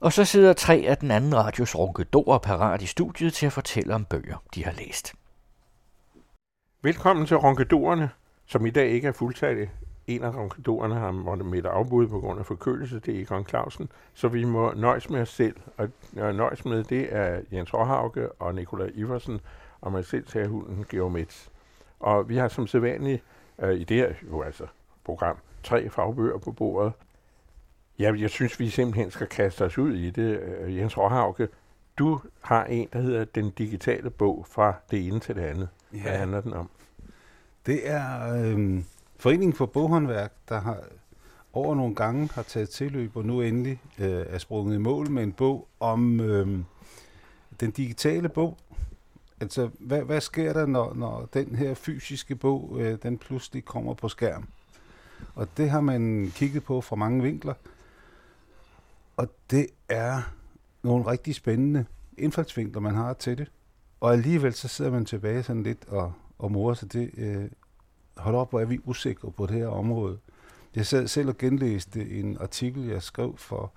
Og så sidder tre af den anden radios ronkedorer parat i studiet til at fortælle om bøger, de har læst. Velkommen til Ronkedorerne, som i dag ikke er fuldtallige. En af ronkedorerne har måttet med afbud på grund af forkølelse, det er Egon Clausen, så vi må nøjes med os selv. Og nøjes med det er Jens Råhauke og Nikolaj Iversen, og mig selv tager hunden Geomets. Og vi har som sædvanligt øh, i det her jo altså, program tre fagbøger på bordet. Ja, jeg synes, vi simpelthen skal kaste os ud i det. Øh, Jens Råhauke, du har en, der hedder Den digitale bog fra det ene til det andet. Ja. Hvad handler den om? Det er øh, Foreningen for Boghåndværk, der har over nogle gange har taget tilløb og nu endelig øh, er sprunget i mål med en bog om øh, den digitale bog. Altså, hvad, hvad sker der, når, når den her fysiske bog, øh, den pludselig kommer på skærm? Og det har man kigget på fra mange vinkler. Og det er nogle rigtig spændende indfaldsvinkler, man har til det. Og alligevel så sidder man tilbage sådan lidt og, og morer sig det. Øh, hold op, hvor er vi usikre på det her område. Jeg sad selv og genlæste en artikel, jeg skrev for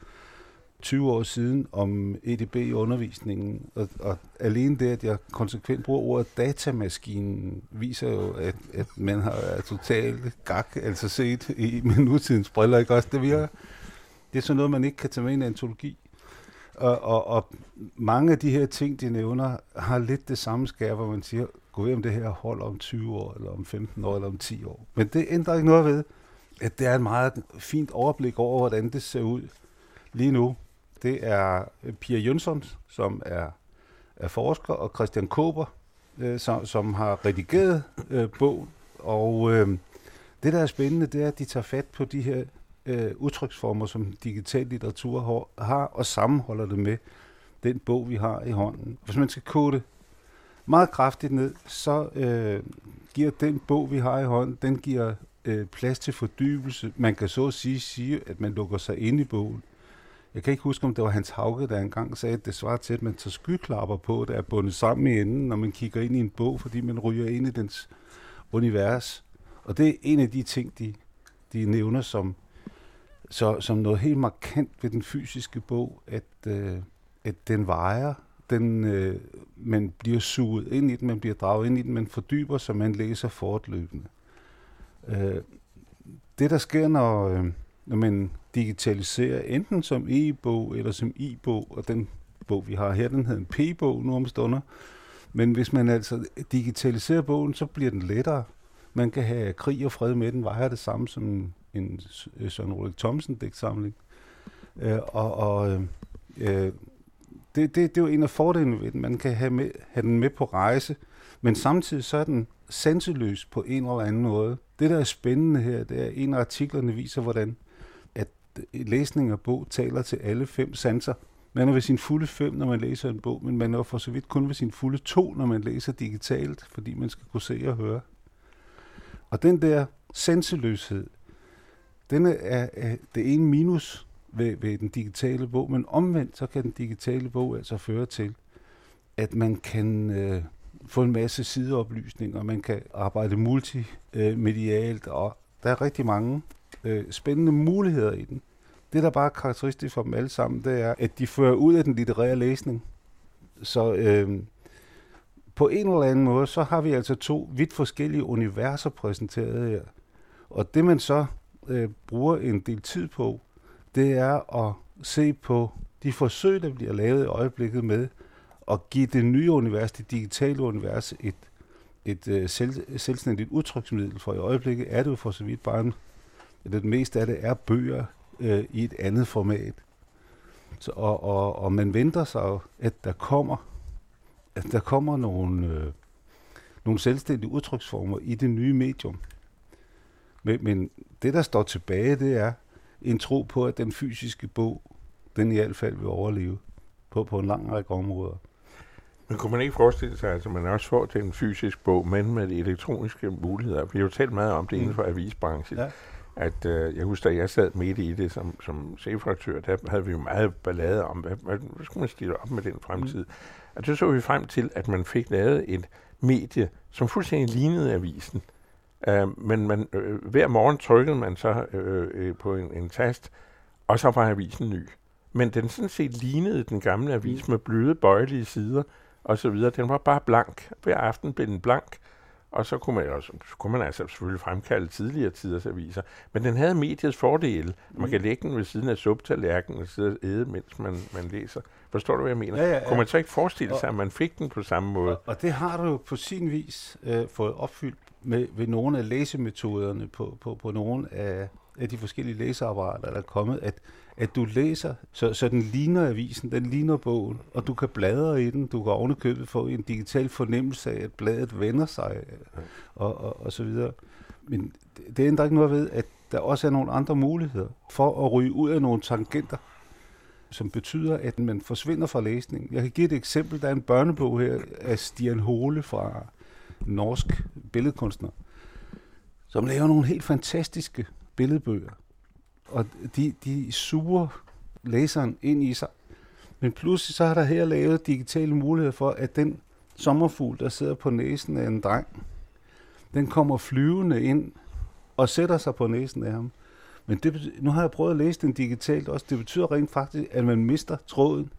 20 år siden om EDB i undervisningen, og, og alene det, at jeg konsekvent bruger ordet datamaskinen, viser jo, at, at man har er totalt gak, altså set i med nutidens briller, ikke også? Det virker. Det er sådan noget, man ikke kan tage med i en antologi. Og, og, og mange af de her ting, de nævner, har lidt det samme skær, hvor man siger, gå ved om det her holder om 20 år, eller om 15 år, eller om 10 år. Men det ændrer ikke noget ved, at det er et meget fint overblik over, hvordan det ser ud lige nu. Det er øh, Pia Jønsson, som er, er forsker, og Christian Kober, øh, som, som har redigeret øh, bogen. Og øh, det, der er spændende, det er, at de tager fat på de her øh, udtryksformer, som digital litteratur har, og sammenholder det med den bog, vi har i hånden. Hvis man skal kode meget kraftigt ned, så øh, giver den bog, vi har i hånden, den giver øh, plads til fordybelse. Man kan så at sige, sige, at man lukker sig ind i bogen. Jeg kan ikke huske, om det var Hans Hauge, der engang sagde, at det svarer til, at man tager skyklapper på, der er bundet sammen i enden, når man kigger ind i en bog, fordi man ryger ind i dens univers. Og det er en af de ting, de, de nævner som, så, som noget helt markant ved den fysiske bog, at, øh, at den vejer, den, øh, man bliver suget ind i den, man bliver draget ind i den, man fordyber sig, man læser fortløbende. Øh, det, der sker, når, øh, når man digitaliserer, enten som e-bog eller som e-bog, og den bog, vi har her, den hedder en p-bog nu om stunder, men hvis man altså digitaliserer bogen, så bliver den lettere. Man kan have krig og fred med den, vejer det samme som en øh, Søren Ulrik Thomsen digtsamling. Øh, og og øh, øh, det, det, det er jo en af fordelene ved den. Man kan have, med, have den med på rejse, men samtidig så er den sanseløs på en eller anden måde. Det, der er spændende her, det er, en af artiklerne viser, hvordan at læsning af bog taler til alle fem sanser. Man er ved sin fulde fem, når man læser en bog, men man er for så vidt kun ved sin fulde to, når man læser digitalt, fordi man skal kunne se og høre. Og den der sanseløshed, den er, er det ene minus ved, ved den digitale bog, men omvendt så kan den digitale bog altså føre til, at man kan øh, få en masse sideoplysninger, man kan arbejde multimedialt, og der er rigtig mange øh, spændende muligheder i den. Det, der bare er karakteristisk for dem alle sammen, det er, at de fører ud af den litterære læsning. Så øh, på en eller anden måde, så har vi altså to vidt forskellige universer præsenteret her. Og det, man så øh, bruger en del tid på, det er at se på de forsøg, der bliver lavet i øjeblikket med at give det nye univers, det digitale univers, et, et øh, selv, selvstændigt udtryksmiddel. For i øjeblikket er det jo for så vidt bare en, det meste af det er bøger øh, i et andet format. Så, og, og, og man venter sig at der kommer, at der kommer nogle, øh, nogle selvstændige udtryksformer i det nye medium. Men, men det, der står tilbage, det er, en tro på, at den fysiske bog, den i hvert fald vil overleve på, på en lang række områder. Men kunne man ikke forestille sig, at man også får til en fysisk bog, men med elektroniske muligheder? Vi har jo talt meget om det mm. inden for avisbranchen. Ja. At, øh, jeg husker, at jeg sad midt i det som, som chefredaktør, der havde vi jo meget ballade om, hvad, hvad, hvad skulle man stille op med den fremtid? Mm. Og så så vi frem til, at man fik lavet et medie, som fuldstændig lignede avisen. Uh, men man, øh, hver morgen trykkede man så øh, øh, på en, en tast, og så var avisen ny. men den sådan set lignede den gamle avis med bløde, bøjelige sider og så videre. Den var bare blank. Hver aften blev den blank, og så kunne man, også, så kunne man altså selvfølgelig fremkalde tidligere tiders aviser. Men den havde mediets fordele. Man kan lægge den ved siden af subtallerkenen og sidde og æde, mens man, man læser. Forstår du, hvad jeg mener? Ja, ja, ja. Kunne man så ikke forestille sig, at man fik den på samme måde? Og, og det har du jo på sin vis øh, fået opfyldt med, ved nogle af læsemetoderne på, på, på nogle af, af de forskellige læseapparater, der er kommet, at, at du læser, så, så den ligner avisen, den ligner bogen, og du kan bladre i den, du kan ovenikøbet få en digital fornemmelse af, at bladet vender sig, og, og, og så videre. Men det, det ændrer ikke noget ved, at der også er nogle andre muligheder for at ryge ud af nogle tangenter, som betyder, at man forsvinder fra læsningen. Jeg kan give et eksempel. Der er en børnebog her af Stian Hole fra norsk billedkunstner, som laver nogle helt fantastiske billedbøger. Og de, de suger læseren ind i sig. Men pludselig så har der her lavet digitale muligheder for, at den sommerfugl, der sidder på næsen af en dreng, den kommer flyvende ind og sætter sig på næsen af ham. Men det, nu har jeg prøvet at læse den digitalt også. Det betyder rent faktisk, at man mister tråden.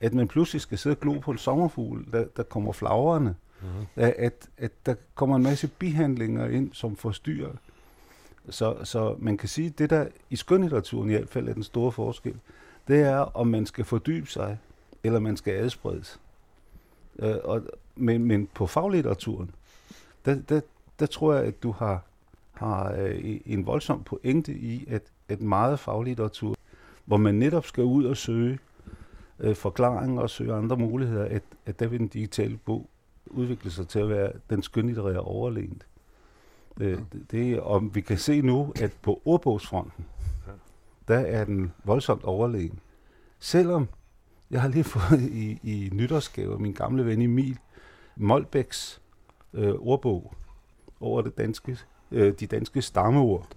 At man pludselig skal sidde og glo på en sommerfugl, der, der kommer flagrende. Mm-hmm. At, at, der kommer en masse bihandlinger ind, som forstyrrer. Så, så man kan sige, at det der i skønlitteraturen i hvert fald er den store forskel, det er, om man skal fordybe sig, eller man skal adspredes. Øh, og, men, men på faglitteraturen, der, der, der tror jeg, at du har, har øh, en voldsom pointe i, at, at meget faglitteratur, hvor man netop skal ud og søge øh, forklaringer og søge andre muligheder, at, at der vil den digitale bog udvikle sig til at være den skønlitterære overlegent. Øh, det, det, og vi kan se nu, at på ordbogsfronten, der er den voldsomt overlegen. Selvom jeg har lige fået i, i nytårsgave min gamle ven Emil Molbæks øh, ordbog over det danske, øh, de danske stammeord.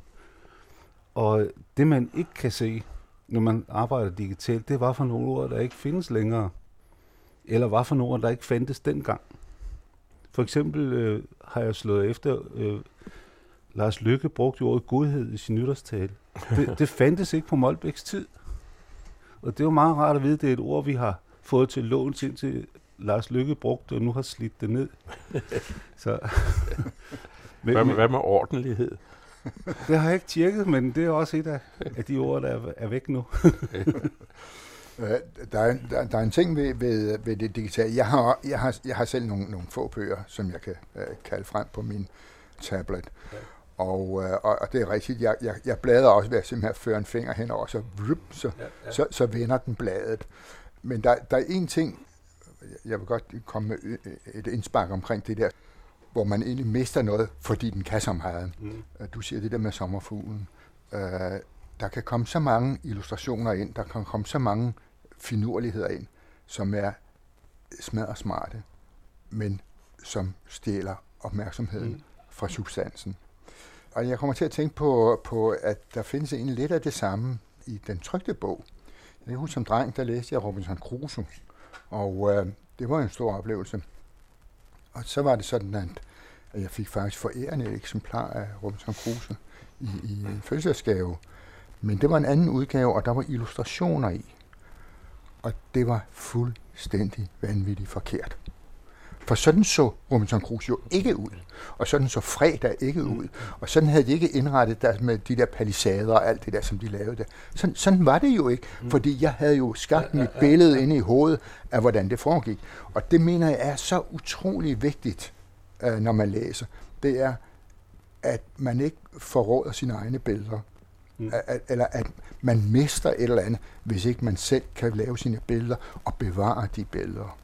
Og det man ikke kan se, når man arbejder digitalt, det var for nogle ord, der ikke findes længere. Eller var for nogle ord, der ikke fandtes dengang. For eksempel øh, har jeg slået efter, øh, Lars Lykke brugte ordet godhed i sin nytårstale. Det, det fandtes ikke på Molbæks tid. Og det er jo meget rart at vide, det er et ord, vi har fået til låns indtil Lars Lykke brugte, og nu har slidt det ned. Så, men, Hvad med, hvad med ordentlighed? det har jeg ikke tjekket, men det er også et af, af de ord, der er, er væk nu. Øh, der, er, der, der er en ting ved, ved, ved det digitale. Jeg har, jeg har, jeg har selv nogle, nogle få bøger, som jeg kan øh, kalde frem på min tablet. Ja. Og, øh, og, og det er rigtigt. Jeg, jeg, jeg bladrer også ved at simpelthen føre en finger henover, så, vrup, så, ja, ja. så, så vender den bladet. Men der, der er en ting, jeg vil godt komme med et indspark omkring det der, hvor man egentlig mister noget, fordi den kan så meget. Mm. Øh, Du siger det der med sommerfuglen. Øh, der kan komme så mange illustrationer ind, der kan komme så mange finurligheder ind, som er smadret smarte, men som stjæler opmærksomheden Mm. fra substansen. Og jeg kommer til at tænke på, på, at der findes egentlig lidt af det samme i den trygte bog. Jeg kan huske som dreng, der læste jeg Robinson Crusoe, og øh, det var en stor oplevelse. Og så var det sådan, at at jeg fik faktisk forærende et eksemplar af Robinson Crusoe i, i en fødselsdagsgave. Men det var en anden udgave, og der var illustrationer i. Og det var fuldstændig vanvittigt forkert. For sådan så Robinson Crusoe jo ikke ud. Og sådan så fredag ikke ud. Og sådan havde de ikke indrettet der med de der palisader og alt det der, som de lavede der. Sådan, sådan var det jo ikke. Fordi jeg havde jo skabt mit billede inde i hovedet af, hvordan det foregik. Og det mener jeg er så utrolig vigtigt, øh, når man læser. Det er, at man ikke forråder sine egne billeder. Mm. At, eller at man mister et eller andet, hvis ikke man selv kan lave sine billeder og bevare de billeder.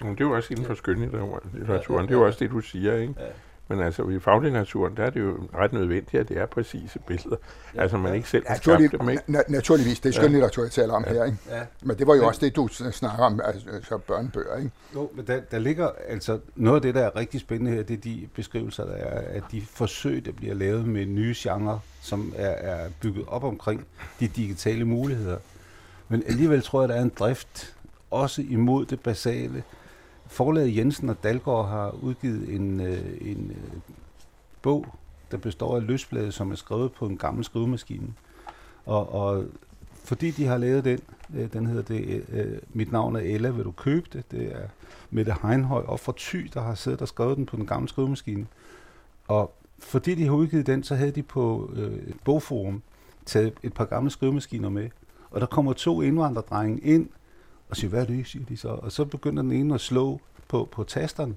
Men det er jo også inden for skønlitteraturen. Det er jo også det, du siger, ikke? Ja. Men altså, i faglitteraturen, der er det jo ret nødvendigt, at det er præcise billeder. Altså, man ikke selv skabt Naturlig, dem, ikke? na- naturligvis, det er skønlitteratur, jeg taler om her. Ikke? Ja. Men det var jo Men- også det, du snakker om, altså så børnebøger. Ikke? Jo, men der, der ligger altså noget af det, der er rigtig spændende her, det er de beskrivelser, der er, at de forsøg, der bliver lavet med nye genrer, som er, er bygget op omkring de digitale muligheder. Men alligevel tror jeg, der er en drift også imod det basale. Forlaget Jensen og Dalgaard har udgivet en, øh, en øh, bog, der består af løsblade, som er skrevet på en gammel skrivemaskine. Og, og fordi de har lavet den, øh, den hedder det, øh, øh, Mit navn er Ella, vil du købe det? Det er Mette Heinhøj og fra Thy, der har siddet og skrevet den på den gamle skrivemaskine. Og fordi de har udgivet den, så havde de på øh, bogforum taget et par gamle skrivemaskiner med. Og der kommer to indvandrerdrenge ind og siger, hvad er det, siger de så. Og så begynder den ene at slå på, på tasterne.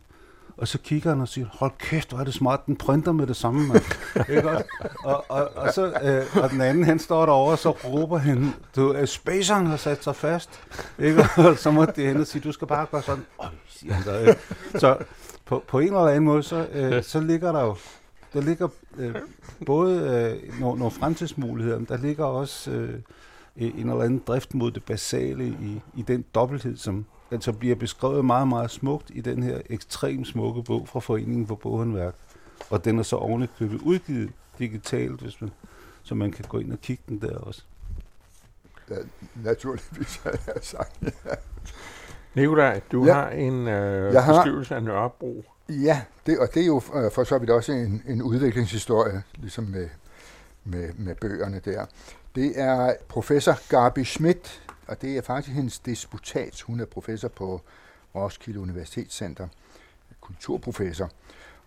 Og så kigger han og siger, hold kæft, hvor er det smart, den printer med det samme, mand. Ikke også? Og, og, og, så, øh, og den anden, han står derovre, og så råber han, du, øh, spaceren har sat sig fast. Ikke? Og så må det hende sige, du skal bare gøre sådan. Øj, siger han så. Øh. Så på, på en eller anden måde, så, øh, så ligger der jo der ligger øh, både øh, nogle, nogle fremtidsmuligheder, men der ligger også øh, en eller anden drift mod det basale i, i den dobbelthed, som altså bliver beskrevet meget, meget smukt i den her ekstremt smukke bog fra Foreningen for Boghåndværk. Og den er så ovenikøbet udgivet digitalt, hvis man, så man kan gå ind og kigge den der også. Ja, naturligvis har jeg sagt, ja. Nikolaj, du ja. har en øh, jeg har, beskrivelse af Nørrebro. Ja, det, og det er jo øh, for så vidt også en, en udviklingshistorie, ligesom med, med, med bøgerne der. Det er professor Gabi Schmidt, og det er faktisk hendes disputat. Hun er professor på Roskilde Universitetscenter, kulturprofessor.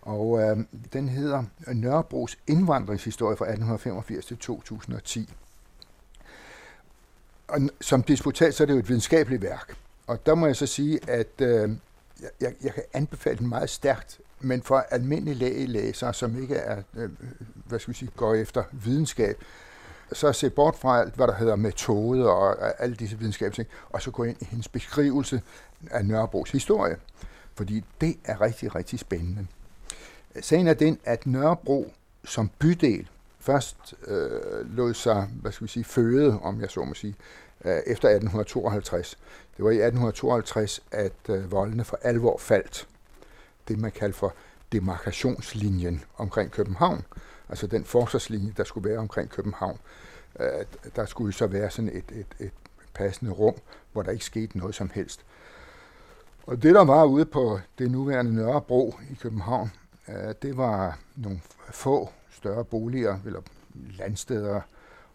Og øh, den hedder Nørrebros indvandringshistorie fra 1885 til 2010. Og som disputat så er det jo et videnskabeligt værk. Og der må jeg så sige, at øh, jeg, jeg kan anbefale den meget stærkt, men for almindelige læsere, som ikke er, øh, hvad skal vi sige, går efter videnskab, så se bort fra alt, hvad der hedder metode og alle disse videnskabelige og så gå ind i hendes beskrivelse af Nørrebros historie. Fordi det er rigtig, rigtig spændende. Sagen er den, at Nørrebro som bydel først øh, lod sig, hvad skal vi sige, føde, om jeg så må sige, øh, efter 1852. Det var i 1852, at øh, voldene for alvor faldt. Det man kalder for demarkationslinjen omkring København altså den forsvarslinje, der skulle være omkring København. Øh, der skulle så være sådan et, et, et passende rum, hvor der ikke skete noget som helst. Og det, der var ude på det nuværende Nørrebro i København, øh, det var nogle få større boliger, eller landsteder,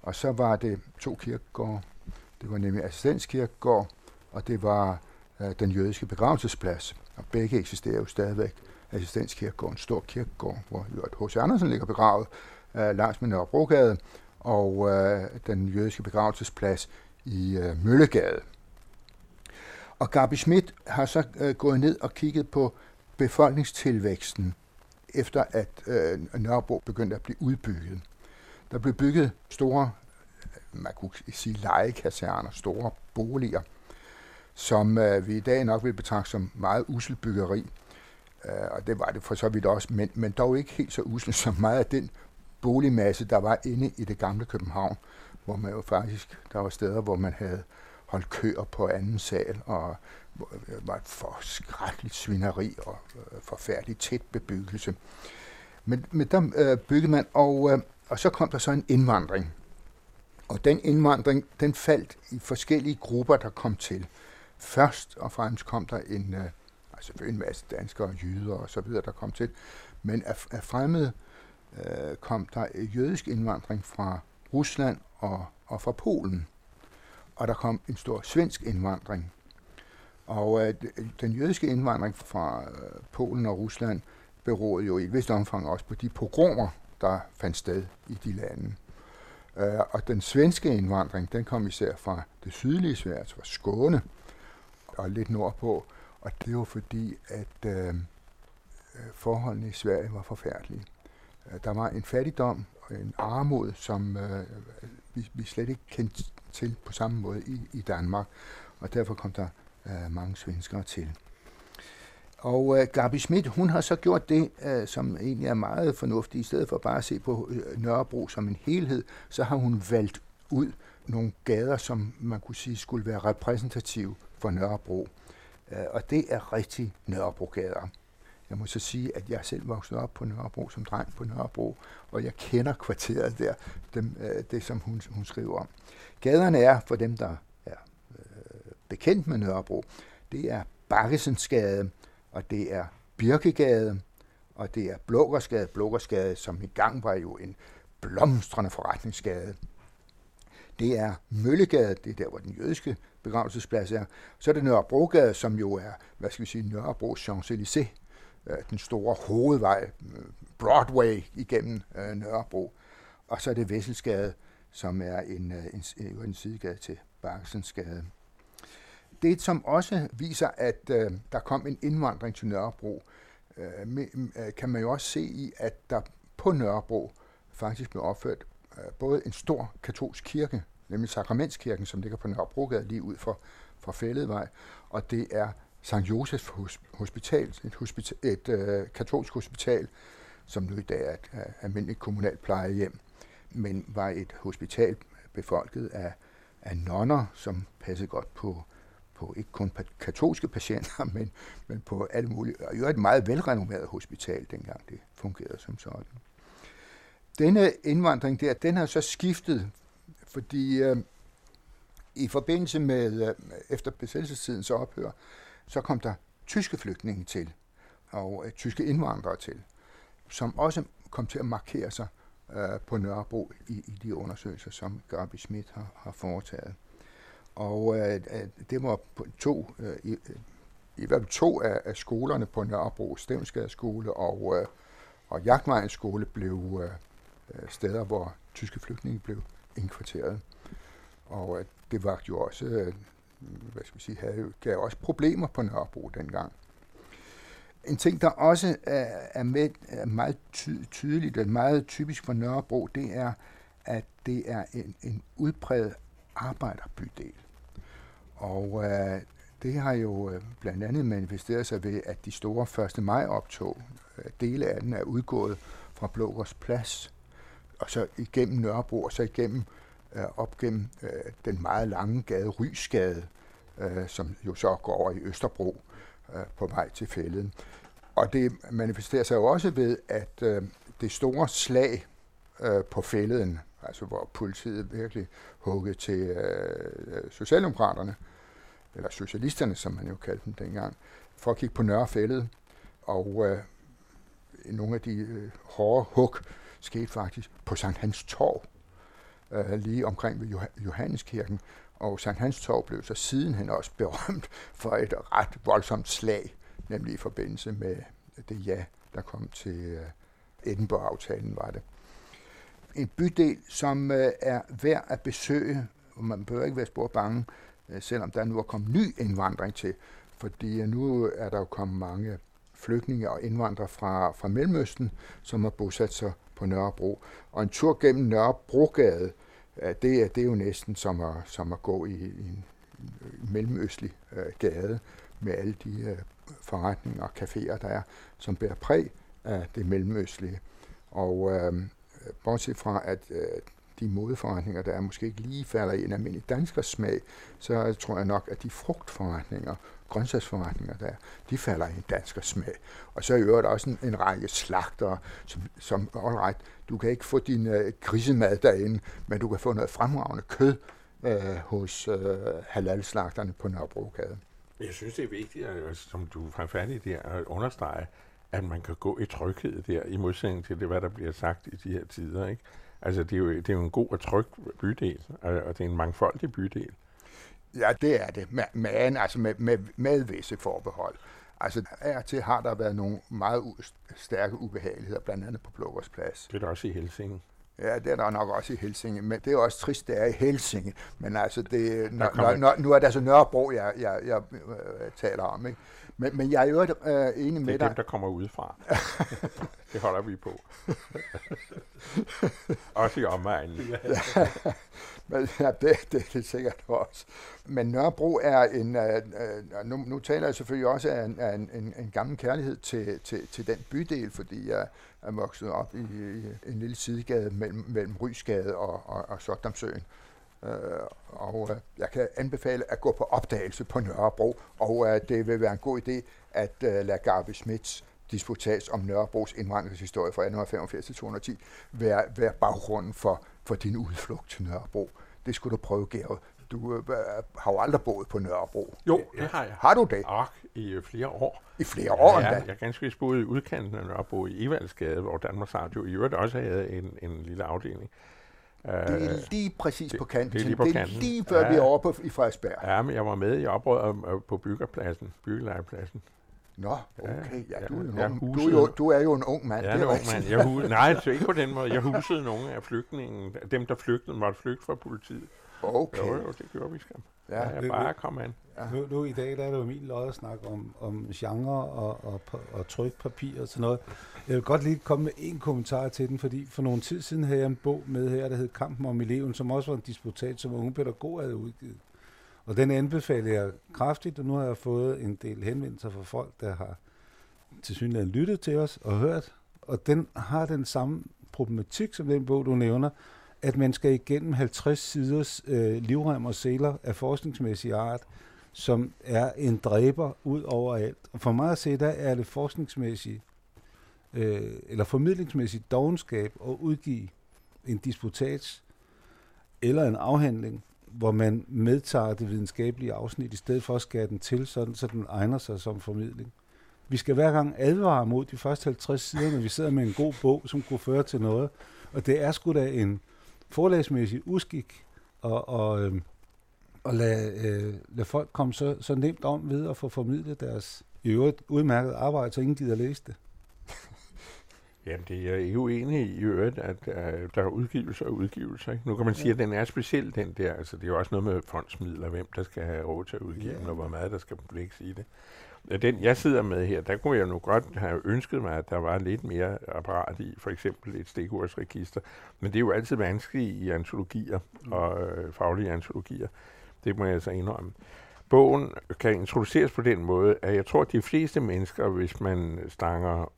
og så var det to kirkegårde. Det var nemlig assistenskirkegård, og det var øh, den jødiske begravelsesplads. Og begge eksisterer jo stadigvæk assistenskirkegården, stor kirkegård, hvor H.C. Andersen ligger begravet øh, langs med Nørrebrogade, og øh, den jødiske begravelsesplads i øh, Møllegade. Og Gabi Schmidt har så øh, gået ned og kigget på befolkningstilvæksten, efter at øh, Nørrebro begyndte at blive udbygget. Der blev bygget store, øh, man kunne sige legekaserner, store boliger, som øh, vi i dag nok vil betragte som meget usel byggeri. Øh, og det var det for så vidt også, men, men dog ikke helt så usle som meget af den boligmasse, der var inde i det gamle København, hvor man jo faktisk, der var steder, hvor man havde holdt køer på anden sal, og det øh, var et forskrækkeligt svineri og øh, forfærdelig tæt bebyggelse. Men, men der øh, byggede man, og, øh, og så kom der så en indvandring. Og den indvandring, den faldt i forskellige grupper, der kom til. Først og fremmest kom der en, øh, selvfølgelig en masse danskere, jyder og så videre, der kom til. Men af, af fremmede øh, kom der jødisk indvandring fra Rusland og, og fra Polen. Og der kom en stor svensk indvandring. Og øh, den jødiske indvandring fra øh, Polen og Rusland beroede jo i et vist omfang også på de pogromer, der fandt sted i de lande. Øh, og den svenske indvandring, den kom især fra det sydlige Sverige, altså fra Skåne og lidt nordpå. Og det var fordi, at øh, øh forholdene i Sverige var forfærdelige. Øh, der var en fattigdom og en armod, som øh, vi, vi slet ikke kendte til på samme måde i, i Danmark, og derfor kom der øh, mange svenskere til. Og øh, Gabi Schmidt, hun har så gjort det, øh, som egentlig er meget fornuftigt. I stedet for bare at se på øh, Nørrebro som en helhed, så har hun valgt ud nogle gader, som man kunne sige skulle være repræsentative for Nørrebro. Øh, og det er rigtig Nørrebrogader. Jeg må så sige, at jeg selv voksede op på Nørrebro som dreng på Nørrebro, og jeg kender kvarteret der, dem, øh, det som hun, hun skriver om. Gaderne er, for dem der er øh, bekendt med Nørrebro, det er Bakkesensgade, og det er Birkegade, og det er Blågårdsgade. Blågårdsgade, som i gang var jo en blomstrende forretningsgade det er Møllegade, det er der, hvor den jødiske begravelsesplads er. Så er det Nørrebrogade, som jo er, hvad skal vi sige, Nørrebro Champs-Élysées, øh, den store hovedvej, øh, Broadway igennem øh, Nørrebro. Og så er det Vesselsgade, som er en, en, en, sidegade til Bakkelsensgade. Det, som også viser, at øh, der kom en indvandring til Nørrebro, øh, med, øh, kan man jo også se i, at der på Nørrebro faktisk blev opført Øh, både en stor katolsk kirke, nemlig Sakramentskirken, som ligger på Nørrebrogade lige ud for, for Fælledvej, og det er St. Josef Hospital, et, hospital, et øh, katolsk hospital, som nu i dag er et øh, almindeligt kommunalt plejehjem, men var et hospital befolket af, af nonner, som passede godt på, på ikke kun katolske patienter, men, men på alle mulige, og jo et meget velrenommeret hospital, dengang det fungerede som sådan. Denne indvandring der, den har så skiftet, fordi øh, i forbindelse med, øh, efter besættelsestidens ophør, så kom der tyske flygtninge til, og øh, tyske indvandrere til, som også kom til at markere sig øh, på Nørrebro i, i de undersøgelser, som Gabi Schmidt har, har foretaget. Og øh, øh det var to, øh, i, øh, i hvert fald to af, af skolerne på Nørrebro, Stævnsgade skole og, øh, og Jagtvejens skole, blev øh, Øh, steder, hvor tyske flygtninge blev indkvarteret. Og det var jo også, øh, hvad skal vi sige, havde, gav også problemer på Nørrebro dengang. En ting, der også er, er, med, er meget ty- tydeligt og meget typisk for Nørrebro, det er, at det er en, en udbredt arbejderbydel. Og øh, det har jo øh, blandt andet manifesteret sig ved, at de store 1. maj optog, øh, dele af den er udgået fra Blågårds Plads, og så igennem Nørrebro, og så igennem øh, op gennem øh, den meget lange gade, Rysgade, øh, som jo så går over i Østerbro øh, på vej til fælden. Og det manifesterer sig jo også ved, at øh, det store slag øh, på fælleden, altså hvor politiet virkelig huggede til øh, Socialdemokraterne, eller socialisterne, som man jo kaldte dem dengang, for at kigge på Nørrefældet. Og øh, nogle af de øh, hårde hug skete faktisk på Sankt Hans Torv, øh, lige omkring ved Johanneskirken. Og Sankt Hans Torv blev så sidenhen også berømt for et ret voldsomt slag, nemlig i forbindelse med det ja, der kom til øh, Edinburgh-aftalen, var det. En bydel, som øh, er værd at besøge, og man behøver ikke være spor bange, øh, selvom der nu er kommet ny indvandring til, fordi øh, nu er der jo kommet mange flygtninge og indvandrere fra, fra Mellemøsten, som har bosat sig på Nørrebro. Og en tur gennem Nørrebrogade, det er, det er jo næsten som at, som at gå i, i en mellemøstlig øh, gade med alle de øh, forretninger og caféer, der er, som bærer præg af det mellemøstlige. Og øh, bortset fra, at øh, de modeforretninger, der er, måske ikke lige falder i en almindelig danskers smag, så tror jeg nok, at de frugtforretninger, grøntsagsforretninger, der er, de falder i en danskers smag. Og så er i øvrigt også en, en række slagter, som, som all right, du kan ikke få din øh, grisemad derinde, men du kan få noget fremragende kød øh, hos øh, halalslagterne på Nørrebrogade. Jeg synes, det er vigtigt, at, øh, som du har færdig der, at understrege, at man kan gå i tryghed der, i modsætning til det, hvad der bliver sagt i de her tider. Ikke? Altså, det er, jo, det er jo en god og tryg bydel, og det er en mangfoldig bydel. Ja, det er det, men altså med, med, med visse forbehold. Altså, af og til har der været nogle meget stærke ubehageligheder, blandt andet på Blågårdsplads. Det er der også i Helsinge. Ja, det er der nok også i Helsinge, men det er også trist, det er i Helsinge. Men altså, det, når, når, når, nu er det altså Nørrebro, jeg, jeg, jeg øh, taler om. Ikke? Men, men jeg er jo øh, enig med dig. Det er dem, der kommer udefra. det holder vi på. også i omegnen. ja, men, ja, det, det er det sikkert også. Men Nørrebro er en, øh, øh, nu, nu taler jeg selvfølgelig også af en, af en, en, en gammel kærlighed til, til, til den bydel, fordi jeg er vokset op i, i en lille sidegade mellem, mellem Rysgade og, og, og Sotdamsøen. Øh, og øh, jeg kan anbefale at gå på opdagelse på Nørrebro, og øh, det vil være en god idé at øh, lade Garbe Smits disputats om Nørrebros indvandringshistorie fra 1885 til 210 være, være baggrunden for, for din udflugt til Nørrebro. Det skulle du prøve, Gerard. Du øh, har jo aldrig boet på Nørrebro. Jo, det har jeg. Har du det? Og i øh, flere år. I flere år ja, endda? Jeg har ganske vist boet i udkanten af Nørrebro i Evaldsgade, hvor Danmarks Radio i øvrigt også havde en, en lille afdeling. Det er lige præcis det- på kanten. det er lige på det er lige før Ja. vi er over på, i Frederiksberg. Ja, men jeg var med i oprøret øh, på byggerpladsen, byggelejepladsen. Nå, okay. Ja, du, er jo jeg en, ung, du, er jo, du er jo en ung mand. Det er var rigtigt. man. Jeg hu- Nej, så ikke på den måde. Jeg husede nogle af flygtningen, dem der flygtede, måtte flygte fra politiet. Okay. Jo, jo, det gjorde vi skam. Ja. Ja, jeg bare kom an. Nu, nu i dag der er det jo min lod at snakke om, om genre og, og, og, og trykpapir og sådan noget. Jeg vil godt lige komme med en kommentar til den, fordi for nogle tid siden havde jeg en bog med her, der hed Kampen om eleven, som også var en disputat, som unge pædagoger havde udgivet. Og den anbefaler jeg kraftigt, og nu har jeg fået en del henvendelser fra folk, der har til synligheden lyttet til os og hørt. Og den har den samme problematik som den bog, du nævner, at man skal igennem 50 siders øh, livrem og seler af forskningsmæssig art, som er en dræber ud over alt. Og for mig at se, der er det forskningsmæssigt, øh, eller formidlingsmæssigt dogenskab at udgive en disputats eller en afhandling, hvor man medtager det videnskabelige afsnit, i stedet for at skære den til, sådan, så den egner sig som formidling. Vi skal hver gang advare mod de første 50 sider, når vi sidder med en god bog, som kunne føre til noget. Og det er sgu da en forlagsmæssig uskik at, og, øh, lade, øh, lade folk komme så, så nemt om ved at få formidlet deres i øvrigt udmærket arbejde, så ingen gider læse det. Jamen, det er jeg ikke uenig i, i øvrigt, at uh, der er udgivelser og udgivelser. Ikke? Nu kan man sige, at den er speciel, den der. Altså, det er jo også noget med fondsmidler, hvem der skal have råd til at udgive Ja. og hvor meget der skal lægges i det. Den, jeg sidder med her, der kunne jeg nu godt have ønsket mig, at der var lidt mere apparat i, for eksempel et stikordsregister. Men det er jo altid vanskeligt i antologier og øh, faglige antologier. Det må jeg så indrømme. Bogen kan introduceres på den måde, at jeg tror, at de fleste mennesker, hvis man stanger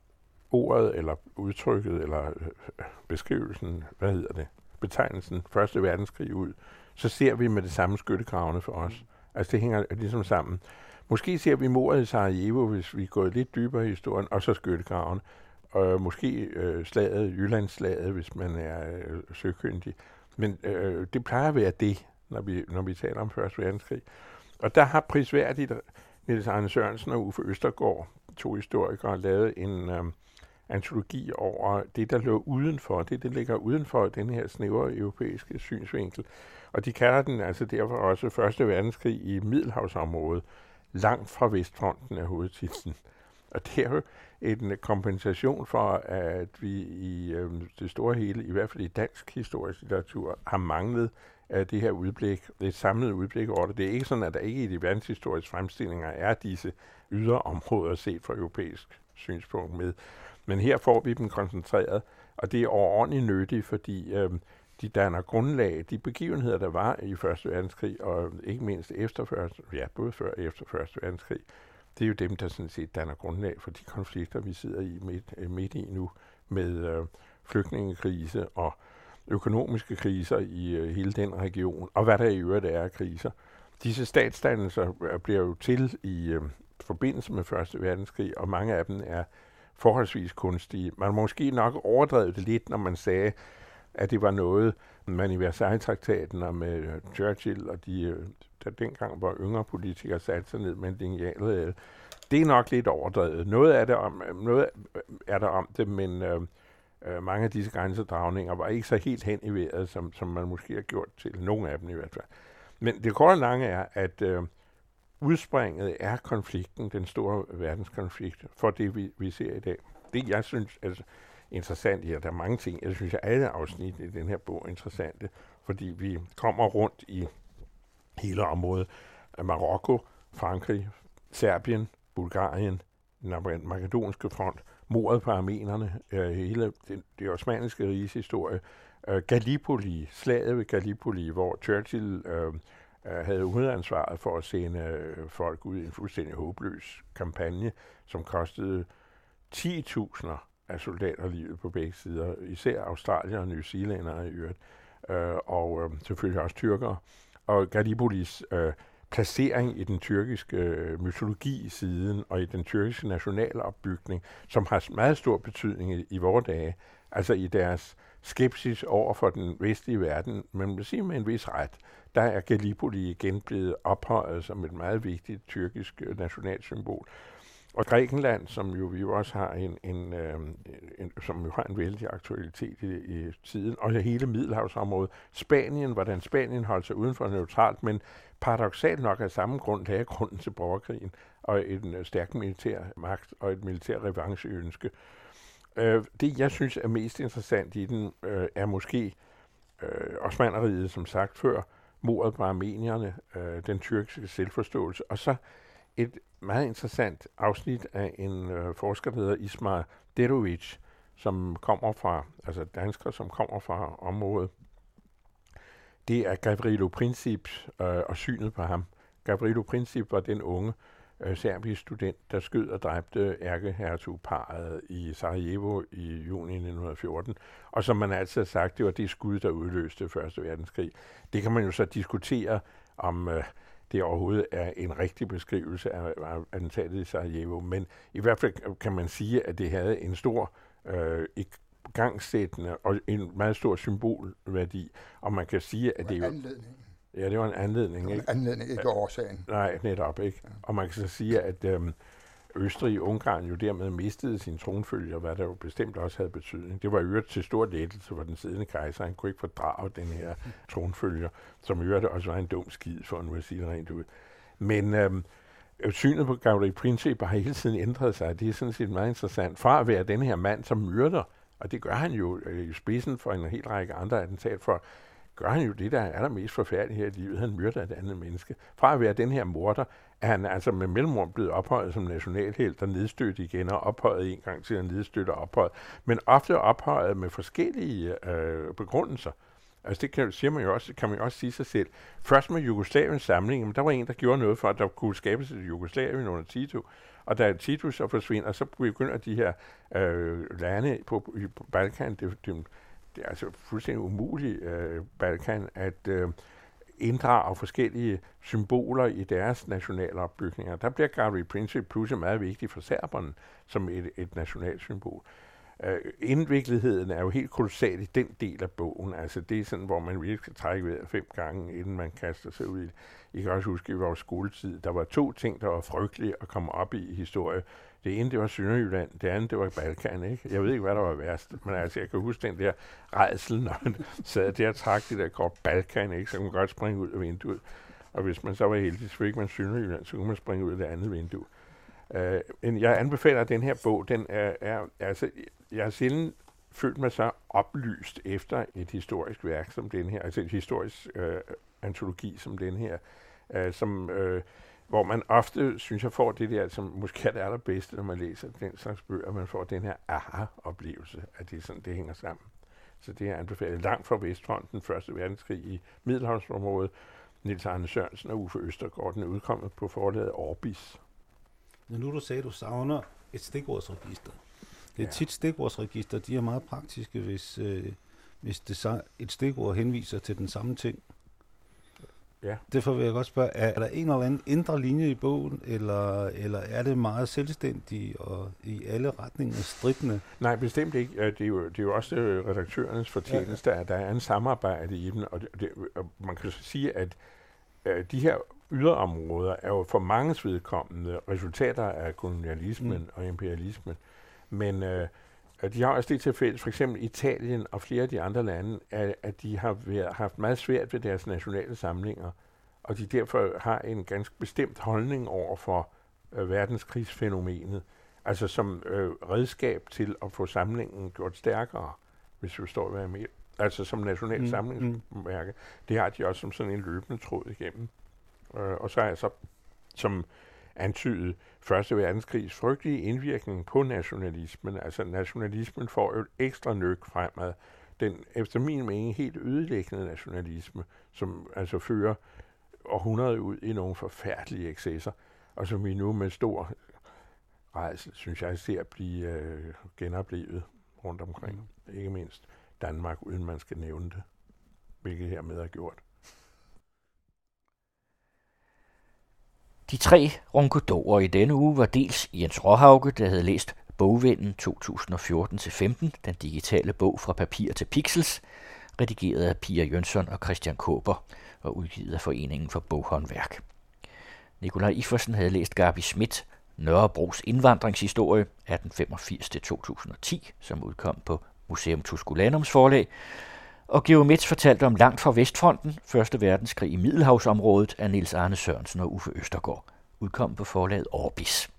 ordet eller udtrykket eller øh, beskrivelsen, hvad hedder det, betegnelsen Første Verdenskrig ud, så ser vi med det samme skyttegravene for os. Altså det hænger ligesom sammen. Måske ser vi mordet i Sarajevo, hvis vi er gået lidt dybere i historien, og så skyttegraven. Og måske øh, slaget, Jyllandsslaget, hvis man er øh, søkyndig. Men øh, det plejer at være det, når vi, når vi taler om Første Verdenskrig. Og der har prisværdigt Niels Arne Sørensen og Uffe Østergaard, to historikere, lavet en øh, antologi over det, der lå udenfor, det, der ligger udenfor den her snævre europæiske synsvinkel. Og de kalder den altså derfor også Første Verdenskrig i Middelhavsområdet, langt fra Vestfronten af hovedtitlen. Og det er jo en kompensation for, at vi i øh, det store hele, i hvert fald i dansk historisk litteratur, har manglet af det her udblik, det samlede udblik over det. Det er ikke sådan, at der ikke i de verdenshistoriske fremstillinger er disse ydre områder set fra europæisk synspunkt med. Men her får vi dem koncentreret, og det er overordentligt nyttigt, fordi øh, de danner grundlag, de begivenheder, der var i Første Verdenskrig, og ikke mindst efter første, ja, både før og efter Første Verdenskrig, det er jo dem, der sådan set danner grundlag for de konflikter, vi sidder i midt, øh, midt i nu, med øh, flygtningekrise og økonomiske kriser i øh, hele den region, og hvad der i øvrigt er af kriser. Disse statsdannelser øh, bliver jo til i øh, forbindelse med Første Verdenskrig, og mange af dem er forholdsvis kunstige. Man må måske nok overdrevet det lidt, når man sagde, at det var noget, man i Versailles-traktaten og med øh, Churchill og de, øh, der dengang var yngre politikere, satte sig ned med en lineal. Det er nok lidt overdrevet. Noget er, det om, øh, noget er der om det, men øh, mange af disse grænsedragninger var ikke så helt hen i vejret, som, som man måske har gjort til. Nogle af dem i hvert fald. Men det korte lange er, at øh, udspringet er konflikten, den store verdenskonflikt, for det vi, vi ser i dag. Det jeg synes er interessant her, der er mange ting, jeg synes at alle afsnit i den her bog er interessante, fordi vi kommer rundt i hele området af Marokko, Frankrig, Serbien, Bulgarien, den makedonske front, mordet på armenerne, øh, hele det, det osmaniske riges historie, øh, Gallipoli, slaget ved Gallipoli, hvor Churchill øh, øh, Øh, havde hovedansvaret for at sende øh, folk ud i en fuldstændig håbløs kampagne, som kostede 10.000 af soldater livet på begge sider, især australier og New i øvrigt, øh, og øh, selvfølgelig også tyrkere. Og Gallipolis øh, placering i den tyrkiske øh, mytologi siden og i den tyrkiske nationalopbygning, som har meget stor betydning i, i dage, altså i deres skepsis over for den vestlige verden, men man må sige med en vis ret, der er Gallipoli igen blevet ophøjet som et meget vigtigt tyrkisk øh, nationalsymbol. Og Grækenland, som jo vi også har en, en, øh, en som jo har en vældig aktualitet i, i tiden, og hele Middelhavsområdet. Spanien, hvordan Spanien holdt sig udenfor neutralt, men paradoxalt nok af samme grund lagde grunden til borgerkrigen og en øh, stærk militær magt og et militær revancheønske. Øh, det, jeg synes er mest interessant i den, øh, er måske øh, Osmaneriet, som sagt før, mordet på armenierne, øh, den tyrkiske selvforståelse, og så et meget interessant afsnit af en øh, forsker, der hedder Ismail Derovic, som kommer fra, altså dansker, som kommer fra området. Det er Gavrilo Princip øh, og synet på ham. Gavrilo Princip var den unge øh, serbisk student, der skød og dræbte ærkehertugparet i Sarajevo i juni 1914, og som man altid har sagt, det var det skud, der udløste Første Verdenskrig. Det kan man jo så diskutere, om øh, det overhovedet er en rigtig beskrivelse af, af attentatet i Sarajevo, men i hvert fald kan man sige, at det havde en stor øh, gangsættende og en meget stor symbolværdi, og man kan sige, at det, det jo... Ja, det var en anledning. Det var en ikke? anledning, ikke årsagen. Nej, netop ikke. Og man kan så sige, at øhm, Østrig og Ungarn jo dermed mistede sin tronfølger, hvad der jo bestemt også havde betydning. Det var øvrigt til stor lettelse for den siddende kejser. Han kunne ikke fordrage den her tronfølger, som øvrigt også var en dum skid, for nu at sige det rent ud. Men øhm, synet på Gabriel Princip har hele tiden ændret sig. Det er sådan set meget interessant. Fra at være den her mand, som myrder, og det gør han jo øh, i spidsen for en hel række andre attentat for gør han jo det, der er allermest forfærdeligt her i livet. Han myrder et andet menneske. Fra at være den her morder, er han altså med mellemrum blevet ophøjet som nationalhelt og nedstødt igen, og ophøjet en gang til at nedstøtte og ophøjet. Men ofte ophøjet med forskellige øh, begrundelser. Altså det kan, siger man jo også, kan man jo også sige sig selv. Først med Jugoslaviens samling, men der var en, der gjorde noget for, at der kunne skabes et Jugoslavien under Tito. Og da Tito så forsvinder, så begynder de her øh, lande på, på Balkan, det, det, det er altså fuldstændig umuligt, øh, Balkan, at øh, inddrage forskellige symboler i deres nationale opbygninger. Der bliver Gary Princip pludselig meget vigtig for serberne som et, et nationalt symbol. Øh, indvikligheden er jo helt kolossal i den del af bogen. Altså det er sådan, hvor man virkelig skal trække vejret fem gange, inden man kaster sig ud i det. I kan også huske, i vores skoletid, der var to ting, der var frygtelige at komme op i i historie. Det ene, det var Sønderjylland, det andet, det var Balkan, ikke? Jeg ved ikke, hvad der var værst, men altså, jeg kan huske den der rejsel, når man sad der og trak det der kort Balkan, ikke? Så kunne man godt springe ud af vinduet. Og hvis man så var heldig, så fik man Sønderjylland, så kunne man springe ud af det andet vindue. Øh, jeg anbefaler, den her bog, den er, er altså, jeg har sjældent følt mig så oplyst efter et historisk værk som den her, altså et historisk øh, antologi som den her, øh, som øh, hvor man ofte, synes jeg, får det der, som måske er det allerbedste, når man læser den slags bøger, man får den her aha-oplevelse, at det, sådan, det hænger sammen. Så det er anbefalet langt fra Vestfronten, Første Verdenskrig i Middelhavsområdet. Nils Arne Sørensen og Uffe Østergaard, den er udkommet på forlaget Orbis. Når nu du sagde, at du savner et stikordsregister. Det er ja. tit stikordsregister, de er meget praktiske, hvis, øh, hvis det, et stikord henviser til den samme ting. Ja. Derfor vil jeg godt spørge, er, er der en eller anden indre linje i bogen, eller, eller er det meget selvstændigt og i alle retninger stridende? Nej, bestemt ikke. Det er jo, det er jo også øh, redaktørernes fortjeneste, ja, ja. at der er en samarbejde i dem, og, det, og man kan sige, at de her yderområder er jo for mange vedkommende resultater af kolonialismen mm. og imperialismen. Men uh, de har også det til fælles, for eksempel Italien og flere af de andre lande, at, at de har været, haft meget svært ved deres nationale samlinger, og de derfor har en ganske bestemt holdning over for øh, verdenskrigsfænomenet, altså som øh, redskab til at få samlingen gjort stærkere, hvis du forstår, hvad jeg mener. Altså som national mm, samlingsmærke. Mm. Det har de også som sådan en løbende tråd igennem. Øh, og så er jeg så, som antydet, Første verdenskrigs frygtelige indvirkning på nationalismen. Altså nationalismen får jo et ekstra nøk fremad. Den efter min mening helt ødelæggende nationalisme, som altså fører århundrede ud i nogle forfærdelige excesser, og som vi nu med stor rejsel, synes jeg, ser blive øh, genoplevet rundt omkring. Mm. Ikke mindst Danmark, uden man skal nævne det, hvilket hermed er gjort. De tre ronkodorer i denne uge var dels Jens Råhauke, der havde læst Bogvinden 2014-15, den digitale bog fra papir til pixels, redigeret af Pia Jønsson og Christian Kåber og udgivet af Foreningen for Boghåndværk. Nikolaj Iversen havde læst Gabi Schmidt, Nørrebros indvandringshistorie 1885-2010, som udkom på Museum Tusculanums forlag, og Geomets fortalte om Langt fra Vestfronten, Første Verdenskrig i Middelhavsområdet af Niels Arne Sørensen og Uffe Østergaard, udkom på forlaget Orbis.